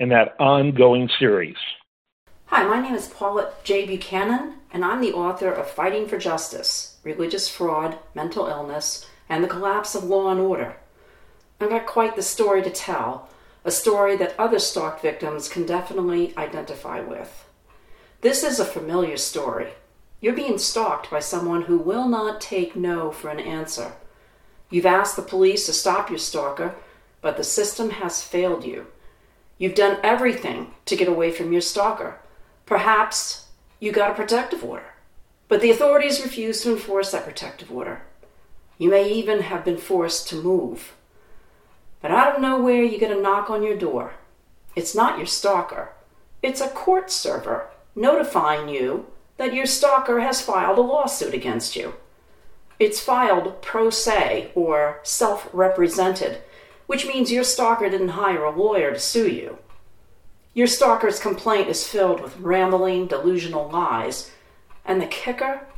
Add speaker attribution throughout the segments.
Speaker 1: in that ongoing series.
Speaker 2: Hi, my name is Paulette J. Buchanan, and I'm the author of Fighting for Justice Religious Fraud, Mental Illness, and the Collapse of Law and Order. I've got quite the story to tell, a story that other stalked victims can definitely identify with. This is a familiar story. You're being stalked by someone who will not take no for an answer. You've asked the police to stop your stalker, but the system has failed you. You've done everything to get away from your stalker. Perhaps you got a protective order, but the authorities refuse to enforce that protective order. You may even have been forced to move. But out of nowhere, you get a knock on your door. It's not your stalker, it's a court server notifying you that your stalker has filed a lawsuit against you. It's filed pro se or self represented which means your stalker didn't hire a lawyer to sue you. Your stalker's complaint is filled with rambling, delusional lies, and the kicker?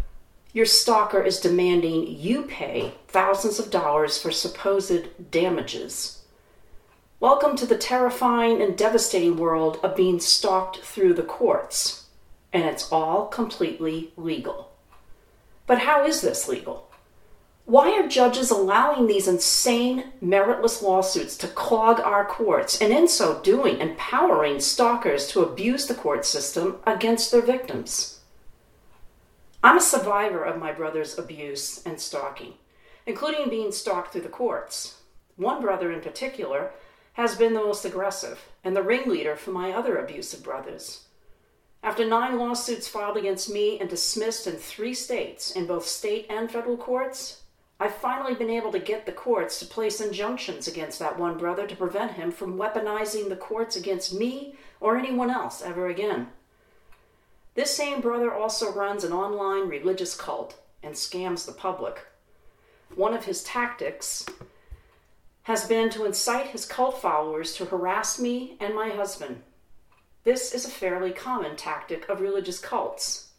Speaker 2: Your stalker is demanding you pay thousands of dollars for supposed damages. Welcome to the terrifying and devastating world of being stalked through the courts, and it's all completely legal. But how is this legal? Why are judges allowing these insane, meritless lawsuits to clog our courts and, in so doing, empowering stalkers to abuse the court system against their victims? I'm a survivor of my brother's abuse and stalking, including being stalked through the courts. One brother in particular has been the most aggressive and the ringleader for my other abusive brothers. After nine lawsuits filed against me and dismissed in three states, in both state and federal courts, I've finally been able to get the courts to place injunctions against that one brother to prevent him from weaponizing the courts against me or anyone else ever again. This same brother also runs an online religious cult and scams the public. One of his tactics has been to incite his cult followers to harass me and my husband. This is a fairly common tactic of religious cults.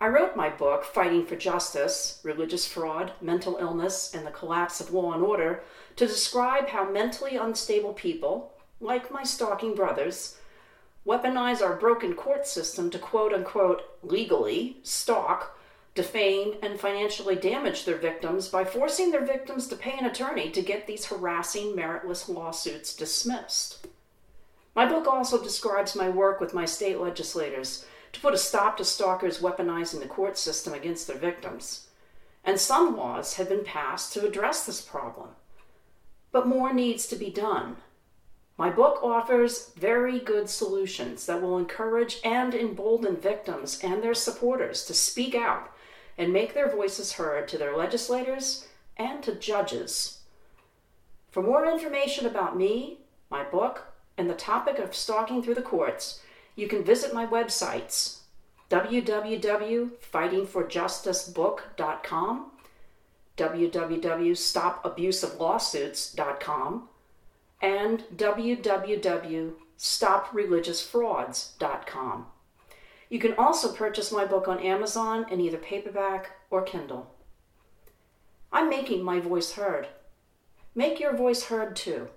Speaker 2: I wrote my book, Fighting for Justice Religious Fraud, Mental Illness, and the Collapse of Law and Order, to describe how mentally unstable people, like my stalking brothers, weaponize our broken court system to quote unquote legally stalk, defame, and financially damage their victims by forcing their victims to pay an attorney to get these harassing, meritless lawsuits dismissed. My book also describes my work with my state legislators to put a stop to stalkers weaponizing the court system against their victims. And some laws have been passed to address this problem. But more needs to be done. My book offers very good solutions that will encourage and embolden victims and their supporters to speak out and make their voices heard to their legislators and to judges. For more information about me, my book, and the topic of stalking through the courts, you can visit my websites www.fightingforjusticebook.com, www.stopabusivelawsuits.com, and www.stopreligiousfrauds.com. You can also purchase my book on Amazon in either paperback or Kindle. I'm making my voice heard. Make your voice heard too.